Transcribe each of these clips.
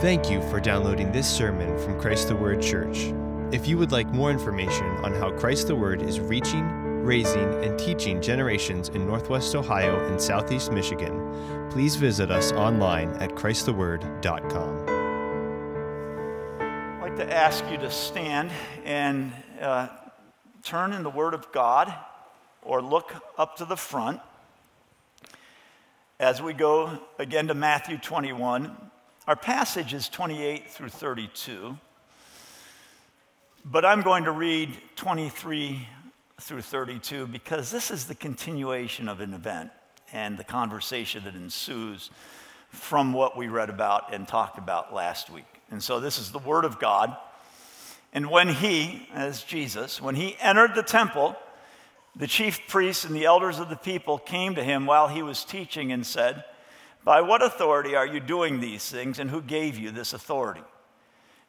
Thank you for downloading this sermon from Christ the Word Church. If you would like more information on how Christ the Word is reaching, raising, and teaching generations in Northwest Ohio and Southeast Michigan, please visit us online at ChristTheWord.com. I'd like to ask you to stand and uh, turn in the Word of God or look up to the front as we go again to Matthew 21. Our passage is 28 through 32, but I'm going to read 23 through 32 because this is the continuation of an event and the conversation that ensues from what we read about and talked about last week. And so this is the Word of God. And when he, as Jesus, when he entered the temple, the chief priests and the elders of the people came to him while he was teaching and said, By what authority are you doing these things, and who gave you this authority?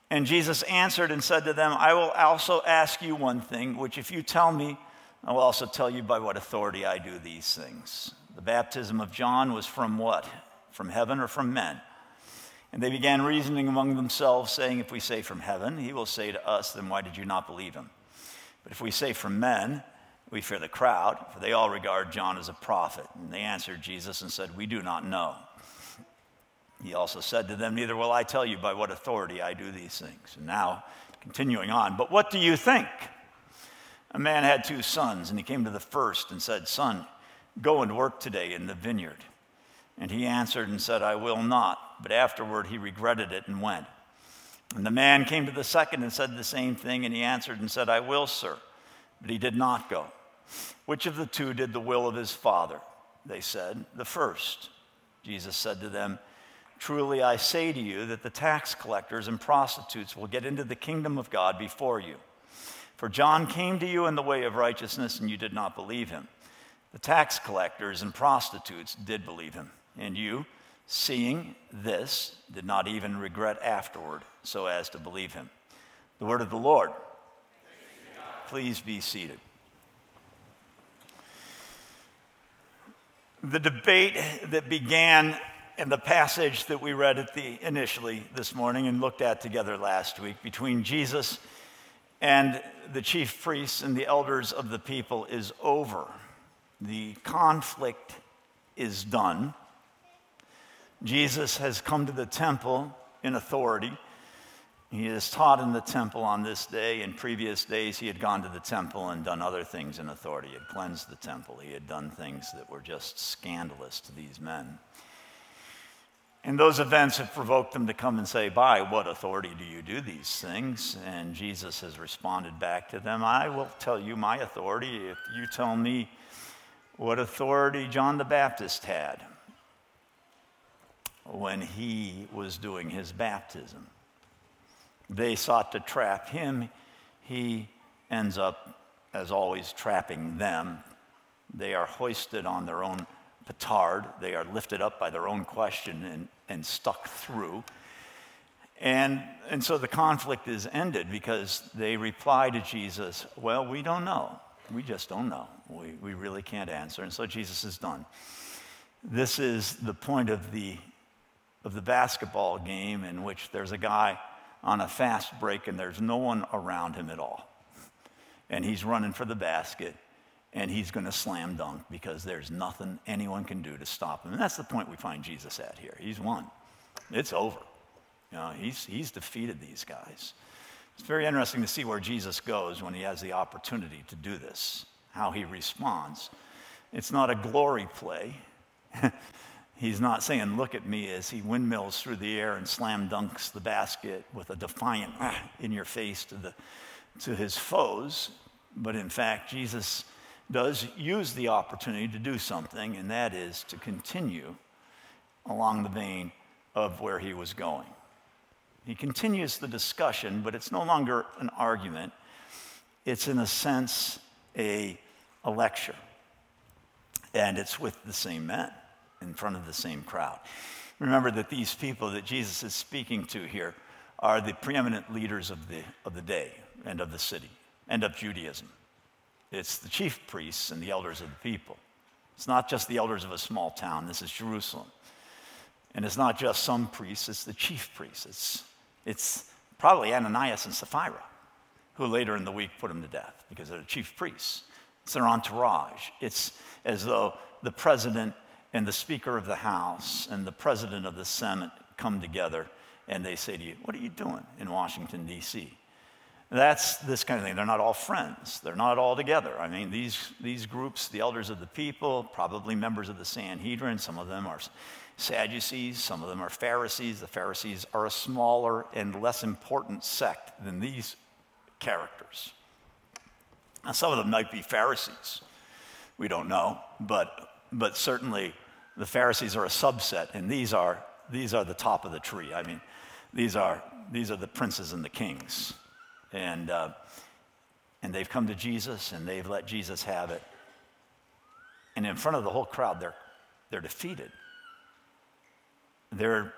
And Jesus answered and said to them, I will also ask you one thing, which if you tell me, I will also tell you by what authority I do these things. The baptism of John was from what? From heaven or from men? And they began reasoning among themselves, saying, If we say from heaven, he will say to us, Then why did you not believe him? But if we say from men, we fear the crowd, for they all regard John as a prophet. And they answered Jesus and said, We do not know. He also said to them, Neither will I tell you by what authority I do these things. And now, continuing on, but what do you think? A man had two sons, and he came to the first and said, Son, go and work today in the vineyard. And he answered and said, I will not. But afterward he regretted it and went. And the man came to the second and said the same thing, and he answered and said, I will, sir. But he did not go. Which of the two did the will of his father? They said, The first. Jesus said to them, Truly I say to you that the tax collectors and prostitutes will get into the kingdom of God before you. For John came to you in the way of righteousness, and you did not believe him. The tax collectors and prostitutes did believe him. And you, seeing this, did not even regret afterward so as to believe him. The word of the Lord. Please be seated. The debate that began in the passage that we read at the initially this morning and looked at together last week between Jesus and the chief priests and the elders of the people is over. The conflict is done. Jesus has come to the temple in authority. He has taught in the temple on this day. In previous days, he had gone to the temple and done other things in authority. He had cleansed the temple. He had done things that were just scandalous to these men. And those events have provoked them to come and say, By what authority do you do these things? And Jesus has responded back to them, I will tell you my authority if you tell me what authority John the Baptist had when he was doing his baptism. They sought to trap him. He ends up, as always, trapping them. They are hoisted on their own petard. They are lifted up by their own question and, and stuck through. And, and so the conflict is ended because they reply to Jesus, Well, we don't know. We just don't know. We, we really can't answer. And so Jesus is done. This is the point of the, of the basketball game in which there's a guy on a fast break and there's no one around him at all. And he's running for the basket and he's going to slam dunk because there's nothing anyone can do to stop him. And that's the point we find Jesus at here. He's won. It's over. You know, he's, he's defeated these guys. It's very interesting to see where Jesus goes when he has the opportunity to do this, how he responds. It's not a glory play. He's not saying, Look at me as he windmills through the air and slam dunks the basket with a defiant in your face to, the, to his foes. But in fact, Jesus does use the opportunity to do something, and that is to continue along the vein of where he was going. He continues the discussion, but it's no longer an argument. It's, in a sense, a, a lecture. And it's with the same men in front of the same crowd. Remember that these people that Jesus is speaking to here are the preeminent leaders of the, of the day and of the city and of Judaism. It's the chief priests and the elders of the people. It's not just the elders of a small town, this is Jerusalem. And it's not just some priests, it's the chief priests. It's, it's probably Ananias and Sapphira, who later in the week put him to death because they're the chief priests. It's their entourage. It's as though the president and the Speaker of the House and the President of the Senate come together and they say to you, What are you doing in Washington, D.C.? That's this kind of thing. They're not all friends. They're not all together. I mean, these, these groups, the elders of the people, probably members of the Sanhedrin, some of them are Sadducees, some of them are Pharisees. The Pharisees are a smaller and less important sect than these characters. Now, some of them might be Pharisees. We don't know, but, but certainly the Pharisees are a subset, and these are, these are the top of the tree. I mean, these are, these are the princes and the kings. And, uh, and they've come to Jesus and they've let Jesus have it. And in front of the whole crowd, they're, they're defeated. They're,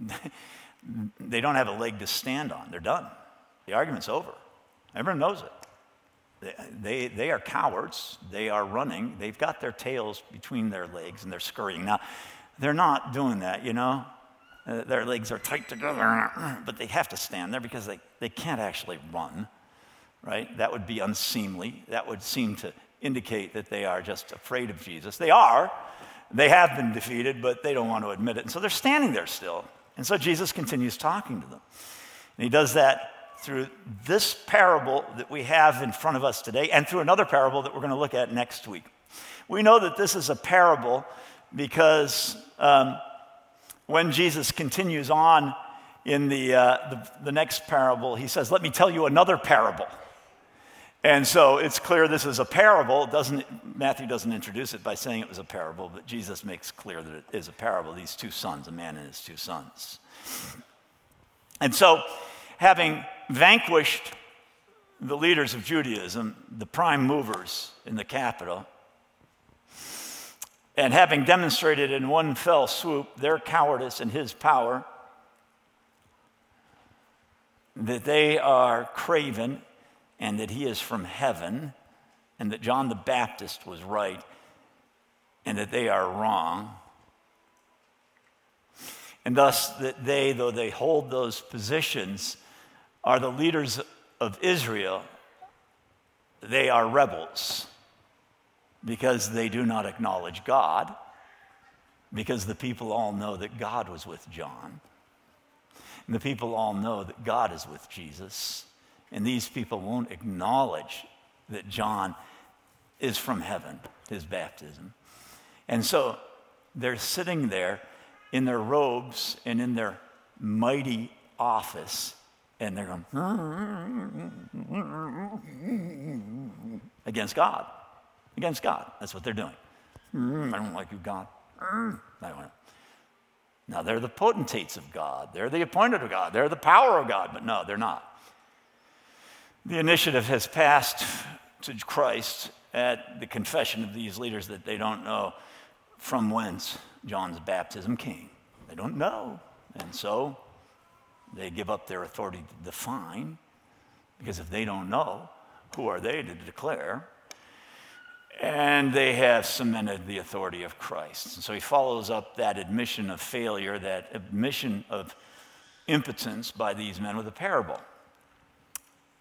they don't have a leg to stand on. They're done. The argument's over. Everyone knows it. They, they are cowards. They are running. They've got their tails between their legs and they're scurrying. Now, they're not doing that, you know. Uh, their legs are tight together, but they have to stand there because they, they can't actually run, right? That would be unseemly. That would seem to indicate that they are just afraid of Jesus. They are. They have been defeated, but they don't want to admit it. And so they're standing there still. And so Jesus continues talking to them. And he does that through this parable that we have in front of us today and through another parable that we're going to look at next week. We know that this is a parable because um, when Jesus continues on in the, uh, the, the next parable, he says, Let me tell you another parable. And so it's clear this is a parable. Doesn't, Matthew doesn't introduce it by saying it was a parable, but Jesus makes clear that it is a parable. These two sons, a man and his two sons. And so, having vanquished the leaders of Judaism, the prime movers in the capital, and having demonstrated in one fell swoop their cowardice and his power, that they are craven and that he is from heaven, and that John the Baptist was right and that they are wrong. And thus, that they, though they hold those positions, are the leaders of Israel, they are rebels because they do not acknowledge God, because the people all know that God was with John. And the people all know that God is with Jesus. And these people won't acknowledge that John is from heaven, his baptism. And so they're sitting there in their robes and in their mighty office, and they're going against God. Against God. That's what they're doing. Mm, I don't like you, God. Mm, now, they're the potentates of God. They're the appointed of God. They're the power of God. But no, they're not. The initiative has passed to Christ at the confession of these leaders that they don't know from whence John's baptism came. They don't know. And so they give up their authority to define, because if they don't know, who are they to declare? And they have cemented the authority of Christ. And so he follows up that admission of failure, that admission of impotence by these men with a parable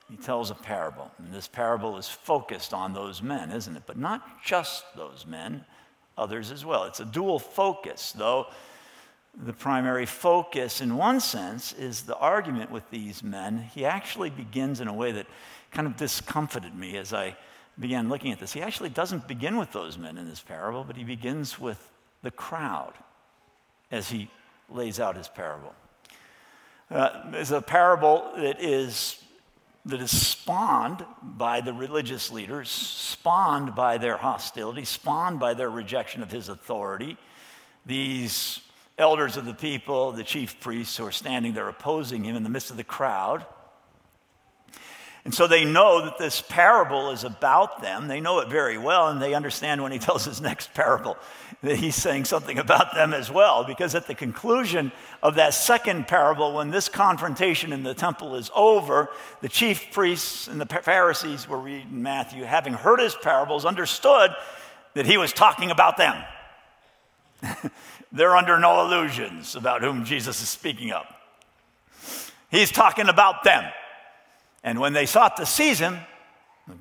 he tells a parable. And this parable is focused on those men, isn't it? But not just those men, others as well. It's a dual focus, though the primary focus, in one sense, is the argument with these men. He actually begins in a way that kind of discomfited me as I began looking at this. He actually doesn't begin with those men in this parable, but he begins with the crowd as he lays out his parable. Uh, it's a parable that is that is spawned by the religious leaders, spawned by their hostility, spawned by their rejection of his authority. These elders of the people, the chief priests who are standing there opposing him in the midst of the crowd, and so they know that this parable is about them. They know it very well, and they understand when he tells his next parable that he's saying something about them as well. Because at the conclusion of that second parable, when this confrontation in the temple is over, the chief priests and the Pharisees were reading Matthew, having heard his parables, understood that he was talking about them. they're under no illusions about whom Jesus is speaking of. He's talking about them. And when they sought to seize him,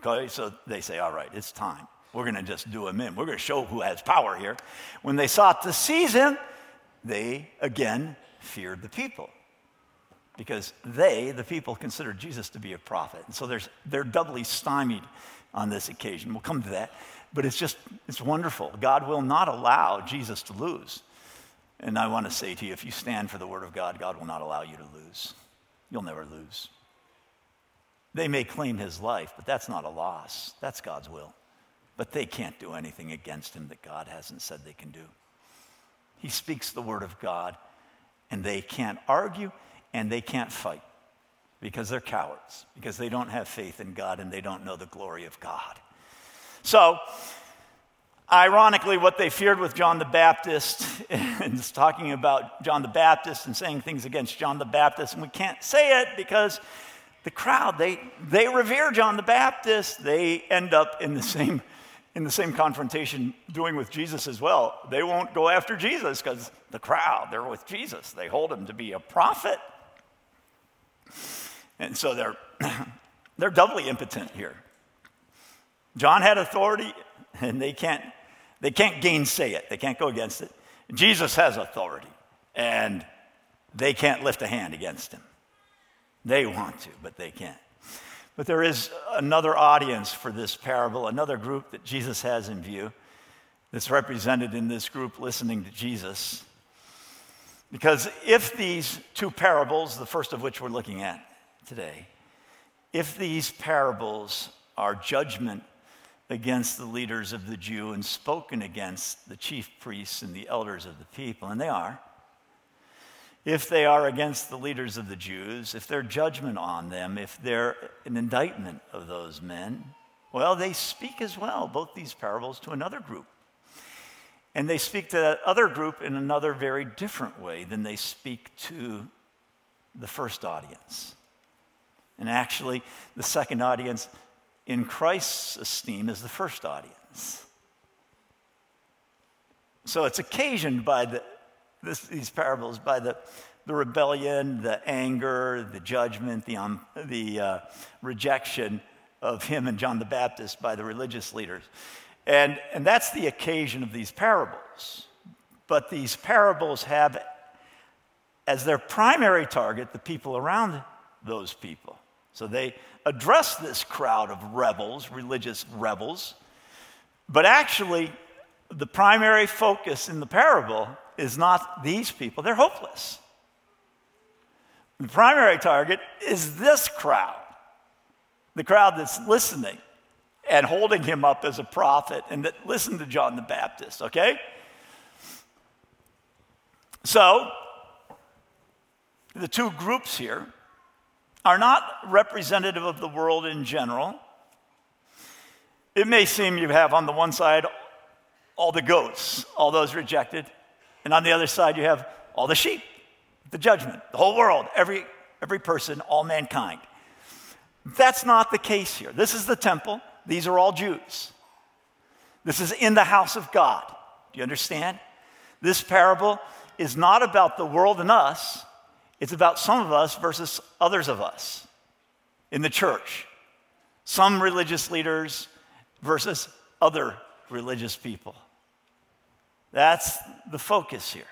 okay, so they say, all right, it's time. We're going to just do him in. We're going to show who has power here. When they sought to seize him, they again feared the people because they, the people, considered Jesus to be a prophet. And so they're doubly stymied on this occasion. We'll come to that. But it's just, it's wonderful. God will not allow Jesus to lose. And I want to say to you if you stand for the word of God, God will not allow you to lose. You'll never lose. They may claim his life, but that's not a loss. That's God's will. But they can't do anything against him that God hasn't said they can do. He speaks the word of God, and they can't argue and they can't fight because they're cowards, because they don't have faith in God and they don't know the glory of God. So, ironically, what they feared with John the Baptist is talking about John the Baptist and saying things against John the Baptist, and we can't say it because the crowd, they, they revere John the Baptist. They end up in the same in the same confrontation doing with Jesus as well. They won't go after Jesus because the crowd, they're with Jesus. They hold him to be a prophet. And so they're, they're doubly impotent here. John had authority, and they can't, they can't gainsay it, they can't go against it. Jesus has authority, and they can't lift a hand against him. They want to, but they can't. But there is another audience for this parable, another group that Jesus has in view that's represented in this group listening to Jesus. Because if these two parables, the first of which we're looking at today, if these parables are judgment against the leaders of the Jew and spoken against the chief priests and the elders of the people, and they are, if they are against the leaders of the Jews, if they're judgment on them, if they're an indictment of those men, well, they speak as well, both these parables, to another group. And they speak to that other group in another very different way than they speak to the first audience. And actually, the second audience, in Christ's esteem, is the first audience. So it's occasioned by the this, these parables by the, the rebellion, the anger, the judgment, the, um, the uh, rejection of him and John the Baptist by the religious leaders. And, and that's the occasion of these parables. But these parables have as their primary target the people around those people. So they address this crowd of rebels, religious rebels, but actually, the primary focus in the parable is not these people, they're hopeless. The primary target is this crowd, the crowd that's listening and holding him up as a prophet and that listened to John the Baptist, okay? So, the two groups here are not representative of the world in general. It may seem you have on the one side all the goats, all those rejected, and on the other side, you have all the sheep, the judgment, the whole world, every, every person, all mankind. That's not the case here. This is the temple. These are all Jews. This is in the house of God. Do you understand? This parable is not about the world and us, it's about some of us versus others of us in the church. Some religious leaders versus other religious people. That's the focus here.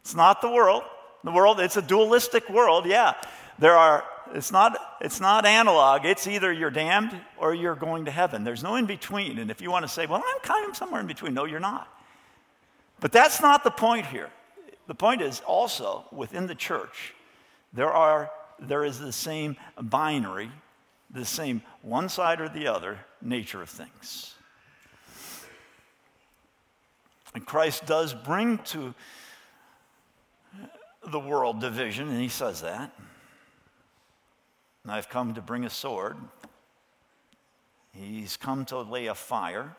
It's not the world. The world, it's a dualistic world, yeah. There are, it's not, it's not analog. It's either you're damned or you're going to heaven. There's no in between. And if you want to say, well, I'm kind of somewhere in between, no, you're not. But that's not the point here. The point is also within the church, there are there is the same binary, the same one side or the other nature of things. And Christ does bring to the world division, and he says that. I've come to bring a sword. He's come to lay a fire.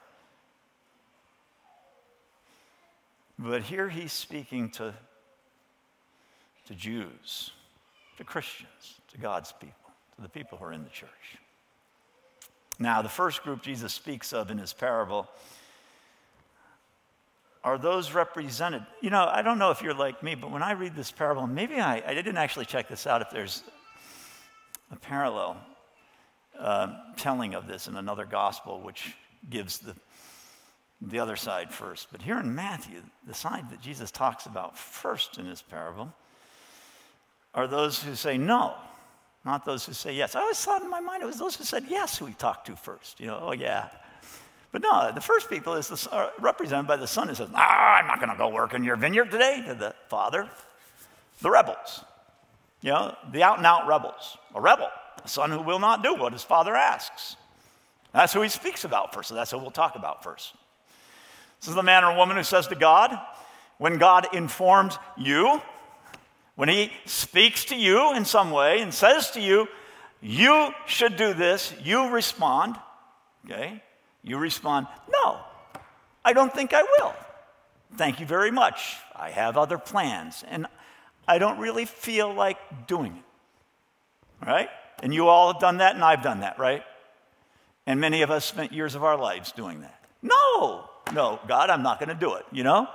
But here he's speaking to, to Jews, to Christians, to God's people, to the people who are in the church. Now, the first group Jesus speaks of in his parable are those represented. You know, I don't know if you're like me, but when I read this parable, maybe I, I didn't actually check this out if there's a parallel uh, telling of this in another gospel, which gives the, the other side first. But here in Matthew, the side that Jesus talks about first in his parable are those who say no, not those who say yes. I always thought in my mind it was those who said yes who he talked to first. You know, oh yeah. But no, the first people is the, represented by the son who says, ah, I'm not going to go work in your vineyard today to the father. The rebels, you know, the out and out rebels. A rebel, a son who will not do what his father asks. That's who he speaks about first, so that's who we'll talk about first. This is the man or woman who says to God, when God informs you, when he speaks to you in some way and says to you, you should do this, you respond, okay? You respond, no, I don't think I will. Thank you very much. I have other plans, and I don't really feel like doing it. Right? And you all have done that, and I've done that, right? And many of us spent years of our lives doing that. No, no, God, I'm not going to do it, you know?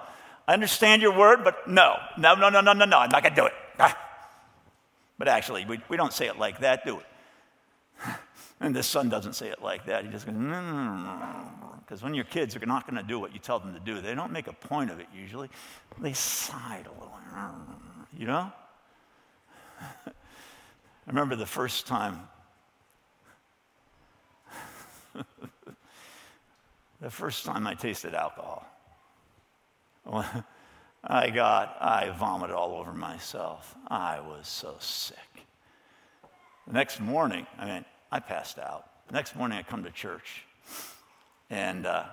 I understand your word, but no, no, no, no, no, no, no, I'm not going to do it. But actually, we, we don't say it like that, do we? And the son doesn't say it like that. He just goes, mm. because when your kids are not going to do what you tell them to do, they don't make a point of it usually. They side a little, you know? I remember the first time the first time I tasted alcohol, I got, I vomited all over myself. I was so sick. The next morning, I mean, I passed out. Next morning, I come to church, and uh,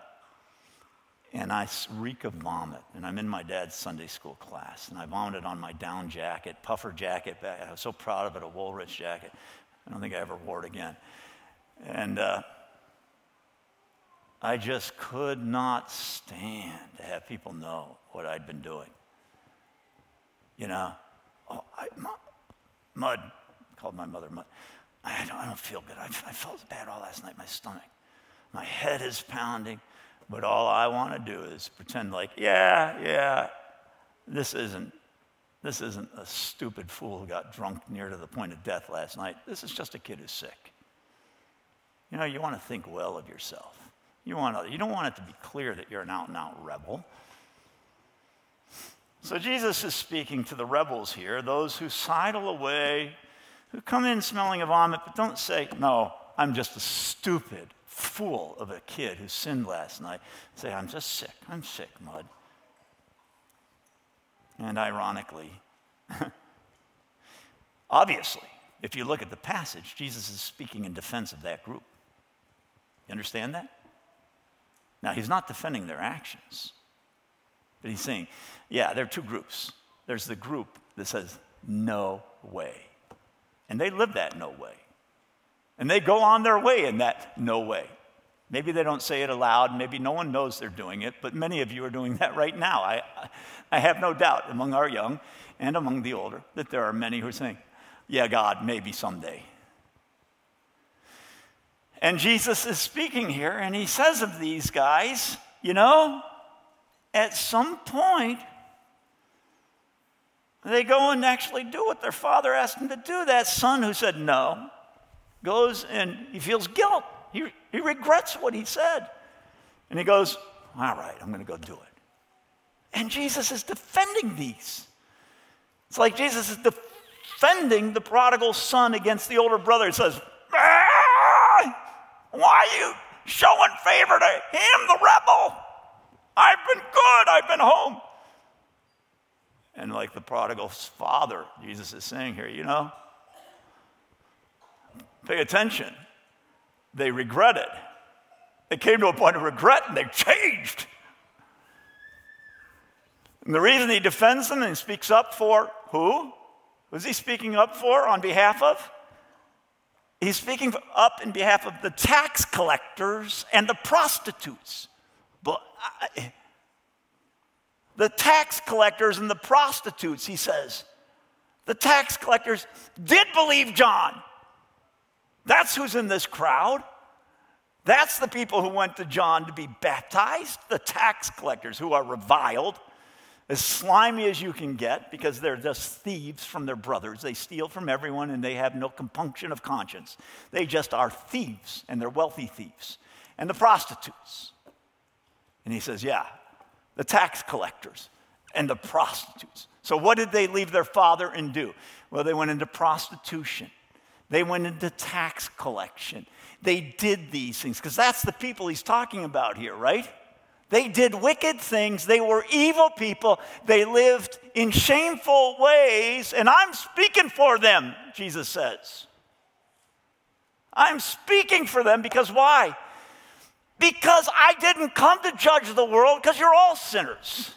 and I reek of vomit. And I'm in my dad's Sunday school class, and I vomited on my down jacket, puffer jacket. I was so proud of it, a Woolrich jacket. I don't think I ever wore it again. And uh, I just could not stand to have people know what I'd been doing. You know, oh, I, Mud, called my mother Mud. I don't, I don't feel good. I, I felt bad all last night, my stomach. My head is pounding, but all I want to do is pretend like, yeah, yeah, this isn't, this isn't a stupid fool who got drunk near to the point of death last night. This is just a kid who's sick. You know, you want to think well of yourself. You, want to, you don't want it to be clear that you're an out and out rebel. So Jesus is speaking to the rebels here, those who sidle away, who come in smelling of vomit, but don't say, No, I'm just a stupid fool of a kid who sinned last night. Say, I'm just sick. I'm sick, mud. And ironically, obviously, if you look at the passage, Jesus is speaking in defense of that group. You understand that? Now, he's not defending their actions, but he's saying, yeah, there are two groups. There's the group that says, no way. And they live that no way. And they go on their way in that no way. Maybe they don't say it aloud, maybe no one knows they're doing it, but many of you are doing that right now. I, I have no doubt among our young and among the older that there are many who are saying, Yeah, God, maybe someday. And Jesus is speaking here, and he says of these guys, you know, at some point, they go and actually do what their father asked them to do. That son who said no goes and he feels guilt. He, he regrets what he said. And he goes, All right, I'm going to go do it. And Jesus is defending these. It's like Jesus is defending the prodigal son against the older brother. He says, ah! Why are you showing favor to him, the rebel? I've been good, I've been home. And like the prodigal's father, Jesus is saying here, you know, pay attention. They regretted. They came to a point of regret and they changed. And the reason he defends them and speaks up for who? Was he speaking up for on behalf of? He's speaking up in behalf of the tax collectors and the prostitutes. But I, the tax collectors and the prostitutes, he says. The tax collectors did believe John. That's who's in this crowd. That's the people who went to John to be baptized, the tax collectors who are reviled, as slimy as you can get because they're just thieves from their brothers. They steal from everyone and they have no compunction of conscience. They just are thieves and they're wealthy thieves. And the prostitutes. And he says, Yeah, the tax collectors and the prostitutes. So, what did they leave their father and do? Well, they went into prostitution, they went into tax collection. They did these things because that's the people he's talking about here, right? They did wicked things. They were evil people. They lived in shameful ways. And I'm speaking for them, Jesus says. I'm speaking for them because why? Because I didn't come to judge the world because you're all sinners.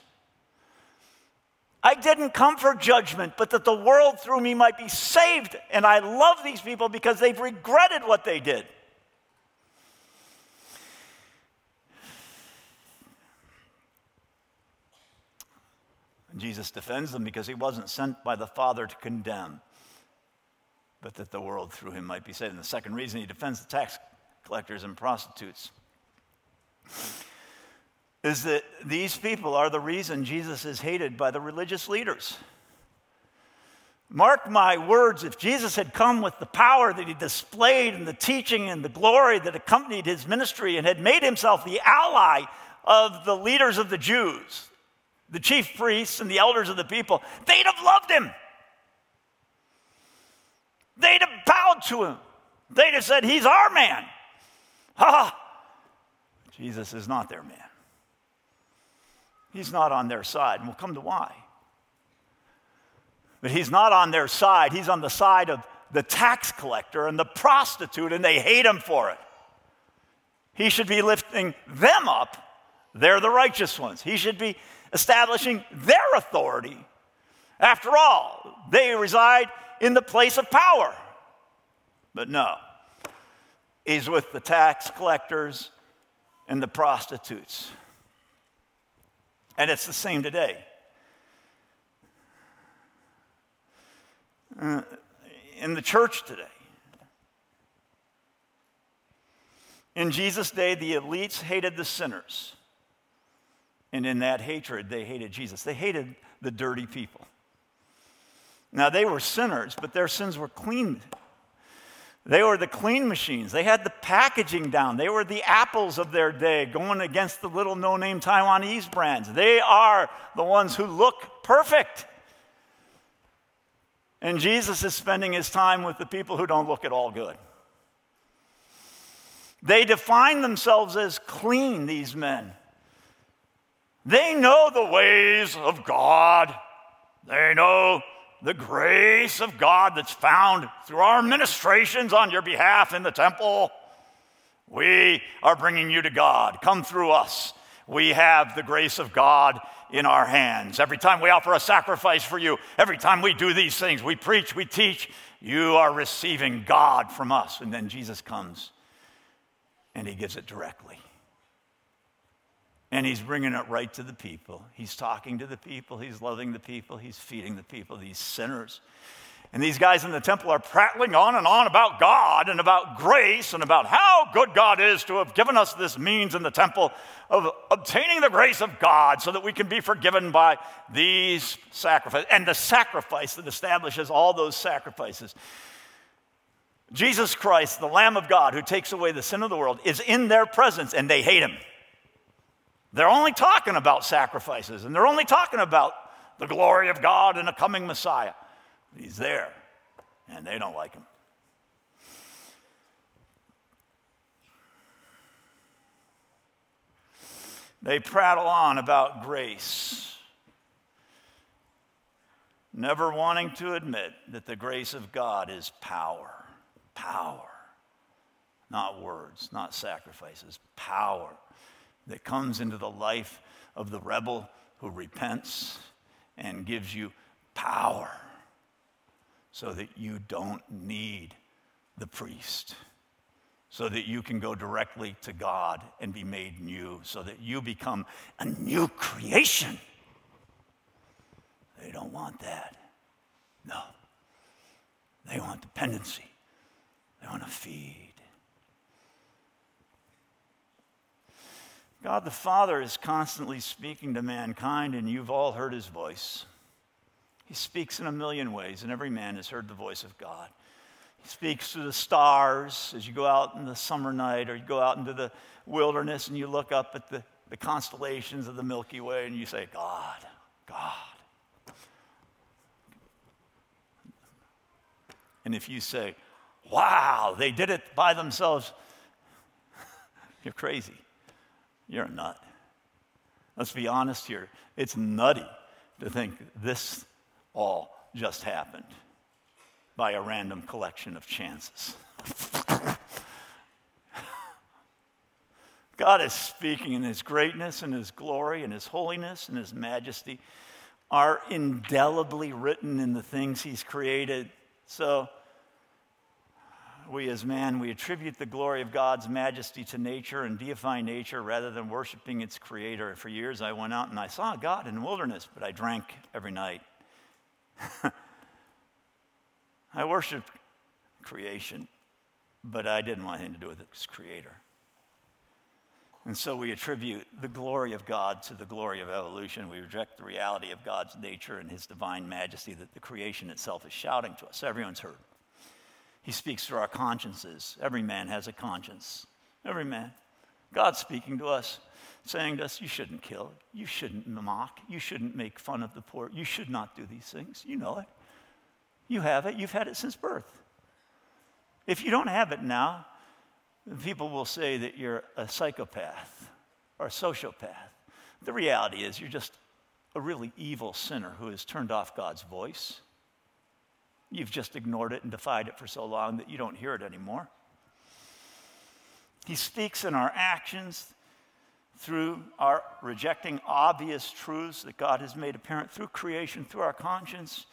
I didn't come for judgment, but that the world through me might be saved. And I love these people because they've regretted what they did. And Jesus defends them because he wasn't sent by the Father to condemn, but that the world through him might be saved. And the second reason he defends the tax collectors and prostitutes is that these people are the reason Jesus is hated by the religious leaders. Mark my words, if Jesus had come with the power that he displayed and the teaching and the glory that accompanied his ministry and had made himself the ally of the leaders of the Jews, the chief priests and the elders of the people, they'd have loved him. They'd have bowed to him. They'd have said, He's our man. Ha! Jesus is not their man. He's not on their side, and we'll come to why. But he's not on their side. He's on the side of the tax collector and the prostitute, and they hate him for it. He should be lifting them up. They're the righteous ones. He should be establishing their authority. After all, they reside in the place of power. But no, he's with the tax collectors and the prostitutes. And it's the same today. Uh, in the church today. In Jesus' day, the elites hated the sinners. And in that hatred, they hated Jesus. They hated the dirty people. Now, they were sinners, but their sins were clean. They were the clean machines. They had the packaging down. They were the apples of their day going against the little no name Taiwanese brands. They are the ones who look perfect. And Jesus is spending his time with the people who don't look at all good. They define themselves as clean, these men. They know the ways of God. They know the grace of God that's found through our ministrations on your behalf in the temple. We are bringing you to God. Come through us. We have the grace of God in our hands. Every time we offer a sacrifice for you, every time we do these things, we preach, we teach, you are receiving God from us. And then Jesus comes and he gives it directly. And he's bringing it right to the people. He's talking to the people. He's loving the people. He's feeding the people, these sinners. And these guys in the temple are prattling on and on about God and about grace and about how good God is to have given us this means in the temple of obtaining the grace of God so that we can be forgiven by these sacrifices. And the sacrifice that establishes all those sacrifices. Jesus Christ, the Lamb of God who takes away the sin of the world, is in their presence and they hate him. They're only talking about sacrifices and they're only talking about the glory of God and a coming Messiah. He's there, and they don't like him. They prattle on about grace, never wanting to admit that the grace of God is power. Power. Not words, not sacrifices, power that comes into the life of the rebel who repents and gives you power so that you don't need the priest, so that you can go directly to God and be made new, so that you become a new creation. They don't want that. No. They want dependency, they want to feed. God the Father is constantly speaking to mankind, and you've all heard his voice. He speaks in a million ways, and every man has heard the voice of God. He speaks to the stars as you go out in the summer night, or you go out into the wilderness and you look up at the, the constellations of the Milky Way and you say, God, God. And if you say, wow, they did it by themselves, you're crazy. You're a nut. Let's be honest here. It's nutty to think this all just happened by a random collection of chances. God is speaking in His greatness and His glory and His holiness and His majesty are indelibly written in the things He's created. So, we as man, we attribute the glory of God's majesty to nature and deify nature rather than worshiping its creator. For years, I went out and I saw God in the wilderness, but I drank every night. I worshiped creation, but I didn't want anything to do with its creator. And so we attribute the glory of God to the glory of evolution. We reject the reality of God's nature and his divine majesty that the creation itself is shouting to us. Everyone's heard. He speaks through our consciences. Every man has a conscience. Every man. God's speaking to us, saying to us, You shouldn't kill. You shouldn't mock. You shouldn't make fun of the poor. You should not do these things. You know it. You have it. You've had it since birth. If you don't have it now, people will say that you're a psychopath or a sociopath. The reality is, you're just a really evil sinner who has turned off God's voice. You've just ignored it and defied it for so long that you don't hear it anymore. He speaks in our actions through our rejecting obvious truths that God has made apparent through creation, through our conscience.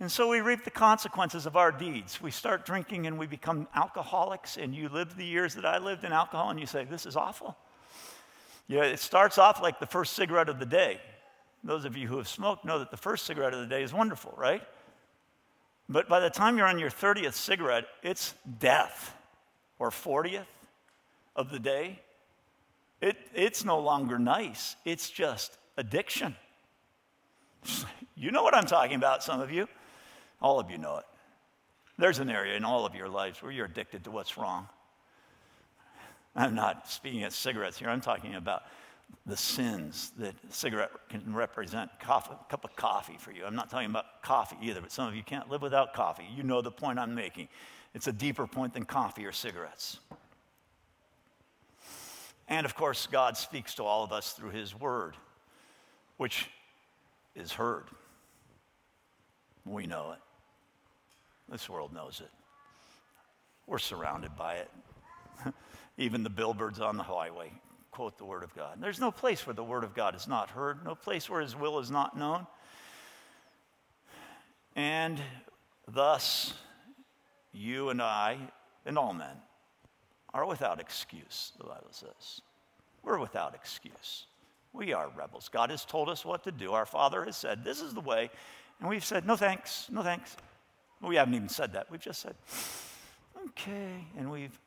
And so we reap the consequences of our deeds. We start drinking and we become alcoholics, and you live the years that I lived in alcohol, and you say, This is awful. Yeah, it starts off like the first cigarette of the day. Those of you who have smoked know that the first cigarette of the day is wonderful, right? But by the time you're on your 30th cigarette, it's death, or 40th of the day. It, it's no longer nice, it's just addiction. You know what I'm talking about, some of you. All of you know it. There's an area in all of your lives where you're addicted to what's wrong. I'm not speaking of cigarettes here, I'm talking about the sins that cigarette can represent. Coffee, a cup of coffee for you. I'm not talking about coffee either, but some of you can't live without coffee. You know the point I'm making. It's a deeper point than coffee or cigarettes. And of course, God speaks to all of us through His Word, which is heard. We know it. This world knows it. We're surrounded by it. Even the billboards on the highway quote the Word of God. There's no place where the Word of God is not heard, no place where His will is not known. And thus, you and I, and all men, are without excuse, the Bible says. We're without excuse. We are rebels. God has told us what to do. Our Father has said, This is the way. And we've said, No thanks, no thanks. We haven't even said that. We've just said, Okay. And we've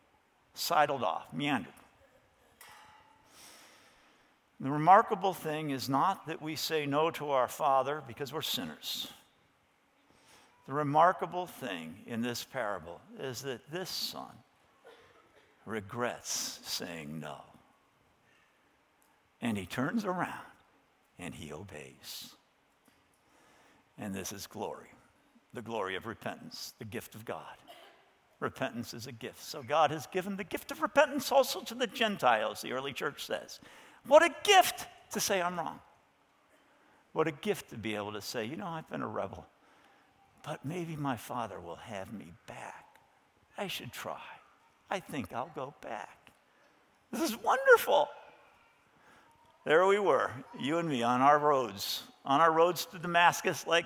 sidled off, meandered. The remarkable thing is not that we say no to our Father because we're sinners. The remarkable thing in this parable is that this son regrets saying no. And he turns around and he obeys. And this is glory the glory of repentance, the gift of God. Repentance is a gift. So God has given the gift of repentance also to the Gentiles, the early church says. What a gift to say I'm wrong. What a gift to be able to say, you know, I've been a rebel, but maybe my father will have me back. I should try. I think I'll go back. This is wonderful. There we were, you and me on our roads, on our roads to Damascus, like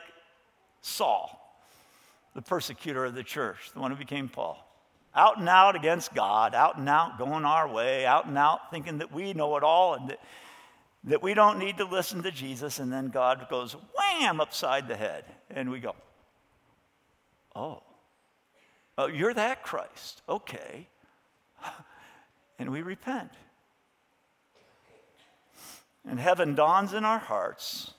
Saul, the persecutor of the church, the one who became Paul out and out against God, out and out going our way, out and out thinking that we know it all and that, that we don't need to listen to Jesus. And then God goes wham upside the head. And we go, oh, oh you're that Christ. Okay. And we repent. And heaven dawns in our hearts,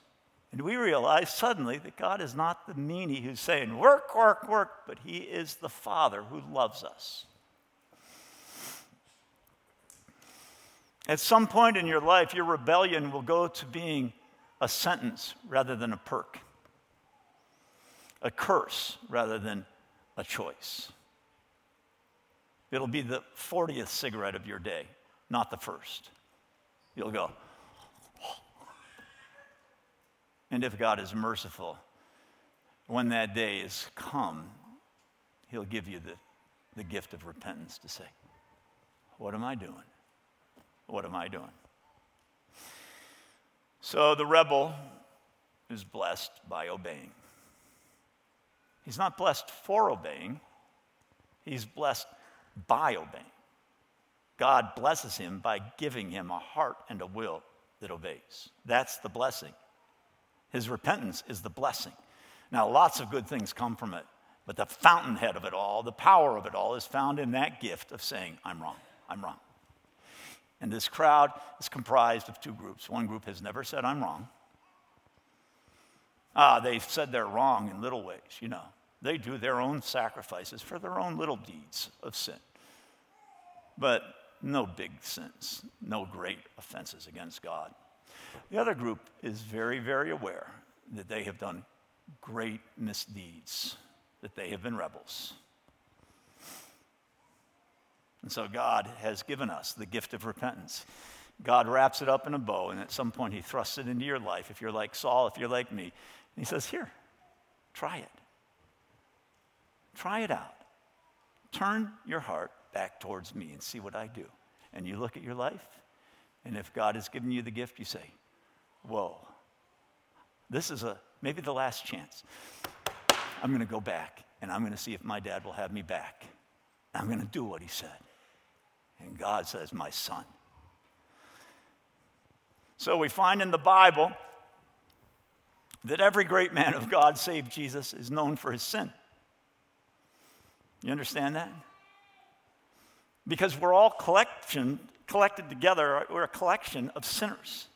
and we realize suddenly that God is not the meanie who's saying, work, work, work, but He is the Father who loves us. At some point in your life, your rebellion will go to being a sentence rather than a perk, a curse rather than a choice. It'll be the 40th cigarette of your day, not the first. You'll go, and if God is merciful, when that day is come, He'll give you the, the gift of repentance to say, What am I doing? What am I doing? So the rebel is blessed by obeying. He's not blessed for obeying, he's blessed by obeying. God blesses him by giving him a heart and a will that obeys. That's the blessing. His repentance is the blessing. Now, lots of good things come from it, but the fountainhead of it all, the power of it all, is found in that gift of saying, I'm wrong, I'm wrong. And this crowd is comprised of two groups. One group has never said, I'm wrong. Ah, they've said they're wrong in little ways, you know. They do their own sacrifices for their own little deeds of sin. But no big sins, no great offenses against God. The other group is very, very aware that they have done great misdeeds, that they have been rebels. And so God has given us the gift of repentance. God wraps it up in a bow, and at some point He thrusts it into your life. If you're like Saul, if you're like me, He says, Here, try it. Try it out. Turn your heart back towards me and see what I do. And you look at your life, and if God has given you the gift, you say, Whoa, this is a maybe the last chance. I'm going to go back and I'm going to see if my dad will have me back. I'm going to do what he said. And God says, My son. So we find in the Bible that every great man of God, save Jesus, is known for his sin. You understand that? Because we're all collection, collected together, we're a collection of sinners.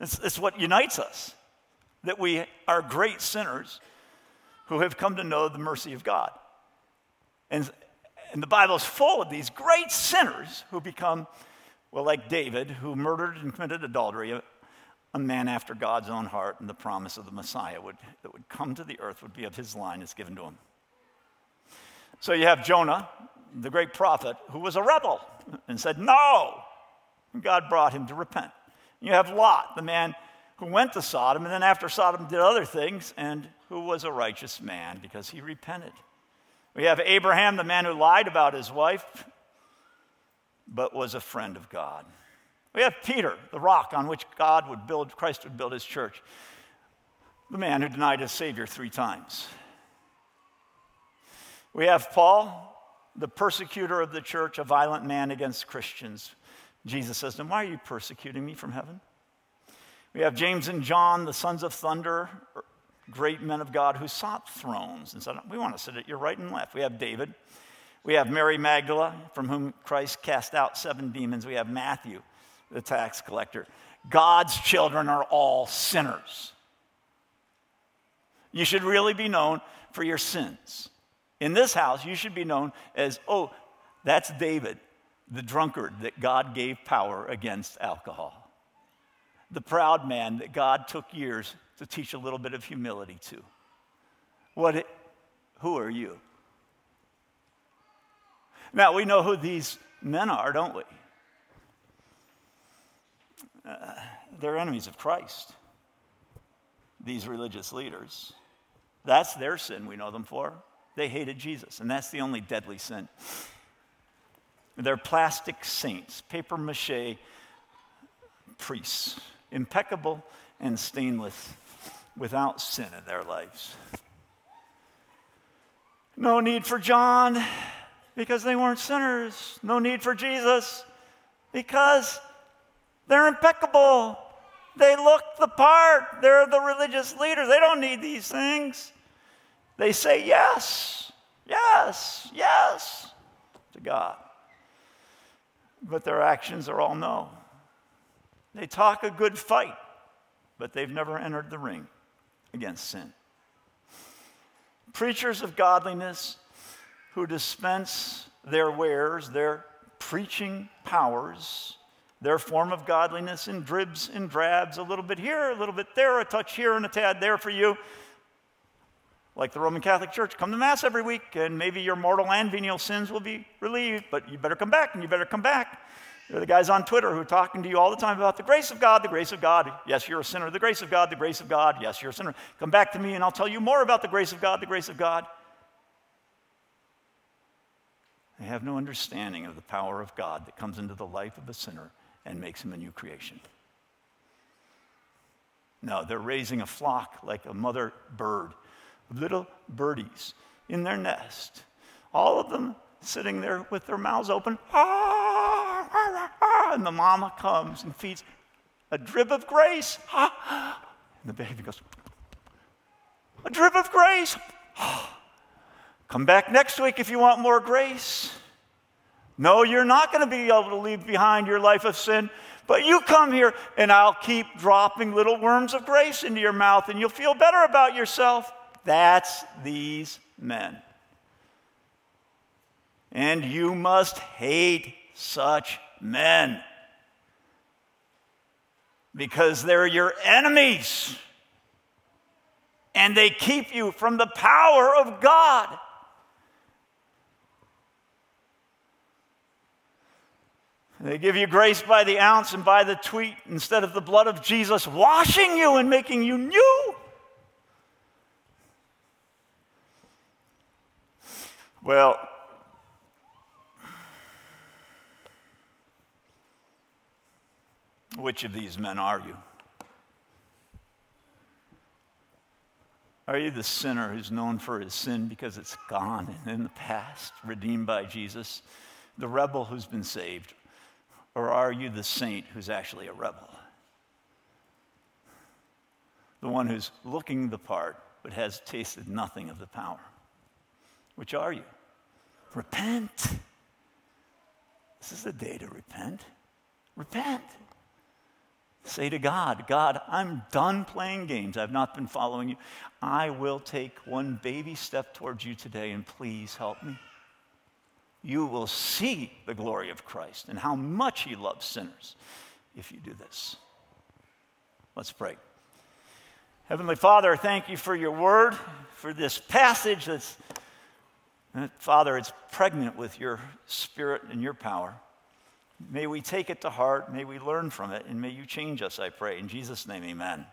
It's, it's what unites us, that we are great sinners who have come to know the mercy of God. And, and the Bible is full of these great sinners who become, well, like David, who murdered and committed adultery, a, a man after God's own heart, and the promise of the Messiah would, that would come to the earth would be of his line is given to him. So you have Jonah, the great prophet, who was a rebel and said, No. And God brought him to repent. You have Lot, the man who went to Sodom, and then after Sodom did other things, and who was a righteous man because he repented. We have Abraham, the man who lied about his wife, but was a friend of God. We have Peter, the rock on which God would build, Christ would build his church, the man who denied his Savior three times. We have Paul, the persecutor of the church, a violent man against Christians. Jesus says to him, Why are you persecuting me from heaven? We have James and John, the sons of thunder, great men of God who sought thrones and said, We want to sit at your right and left. We have David. We have Mary Magdala, from whom Christ cast out seven demons. We have Matthew, the tax collector. God's children are all sinners. You should really be known for your sins. In this house, you should be known as, oh, that's David the drunkard that God gave power against alcohol, the proud man that God took years to teach a little bit of humility to. What, who are you? Now, we know who these men are, don't we? Uh, they're enemies of Christ, these religious leaders. That's their sin we know them for. They hated Jesus, and that's the only deadly sin. They're plastic saints, paper mache priests, impeccable and stainless, without sin in their lives. No need for John because they weren't sinners. No need for Jesus because they're impeccable. They look the part. They're the religious leaders. They don't need these things. They say yes, yes, yes to God but their actions are all no. They talk a good fight, but they've never entered the ring against sin. Preachers of godliness who dispense their wares, their preaching powers, their form of godliness in dribs and drabs, a little bit here, a little bit there, a touch here and a tad there for you. Like the Roman Catholic Church, come to Mass every week, and maybe your mortal and venial sins will be relieved, but you better come back and you better come back. There are the guys on Twitter who are talking to you all the time about the grace of God, the grace of God. Yes, you're a sinner. The grace of God, the grace of God. Yes, you're a sinner. Come back to me and I'll tell you more about the grace of God, the grace of God. They have no understanding of the power of God that comes into the life of a sinner and makes him a new creation. No, they're raising a flock like a mother bird, little birdies in their nest, all of them sitting there with their mouths open. Ah, ah, ah, and the mama comes and feeds a drip of grace. And the baby goes, A drip of grace. Come back next week if you want more grace. No, you're not going to be able to leave behind your life of sin, but you come here and I'll keep dropping little worms of grace into your mouth and you'll feel better about yourself. That's these men. And you must hate such men because they're your enemies and they keep you from the power of God. They give you grace by the ounce and by the tweet instead of the blood of Jesus washing you and making you new. Well, which of these men are you? Are you the sinner who's known for his sin because it's gone and in the past, redeemed by Jesus? The rebel who's been saved? Or are you the saint who's actually a rebel? The one who's looking the part but has tasted nothing of the power. Which are you? Repent. This is the day to repent. Repent. Say to God, God, I'm done playing games. I've not been following you. I will take one baby step towards you today, and please help me you will see the glory of Christ and how much he loves sinners if you do this. Let's pray. Heavenly Father, thank you for your word, for this passage that's, Father, it's pregnant with your spirit and your power. May we take it to heart, may we learn from it, and may you change us, I pray. In Jesus' name, amen.